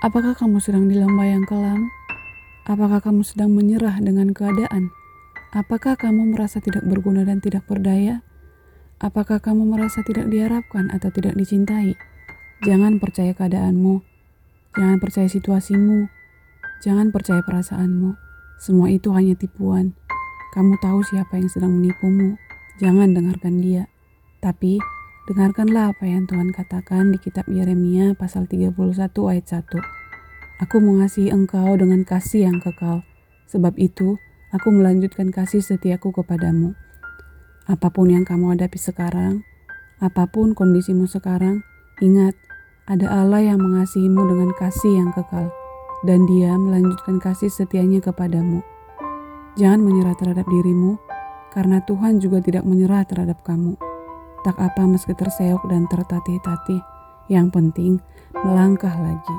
Apakah kamu sedang di lembah yang kelam? Apakah kamu sedang menyerah dengan keadaan? Apakah kamu merasa tidak berguna dan tidak berdaya? Apakah kamu merasa tidak diharapkan atau tidak dicintai? Jangan percaya keadaanmu, jangan percaya situasimu, jangan percaya perasaanmu. Semua itu hanya tipuan. Kamu tahu siapa yang sedang menipumu. Jangan dengarkan dia. Tapi, dengarkanlah apa yang Tuhan katakan di kitab Yeremia pasal 31 ayat 1. Aku mengasihi engkau dengan kasih yang kekal. Sebab itu, aku melanjutkan kasih setiaku kepadamu. Apa pun yang kamu hadapi sekarang, apa pun kondisimu sekarang, ingat, ada Allah yang mengasihimu dengan kasih yang kekal, dan dia melanjutkan kasih setianya kepadamu. Jangan menyerah terhadap dirimu, karena Tuhan juga tidak menyerah terhadap kamu. Tak apa meski terseok dan tertatih-tatih, yang penting melangkah lagi.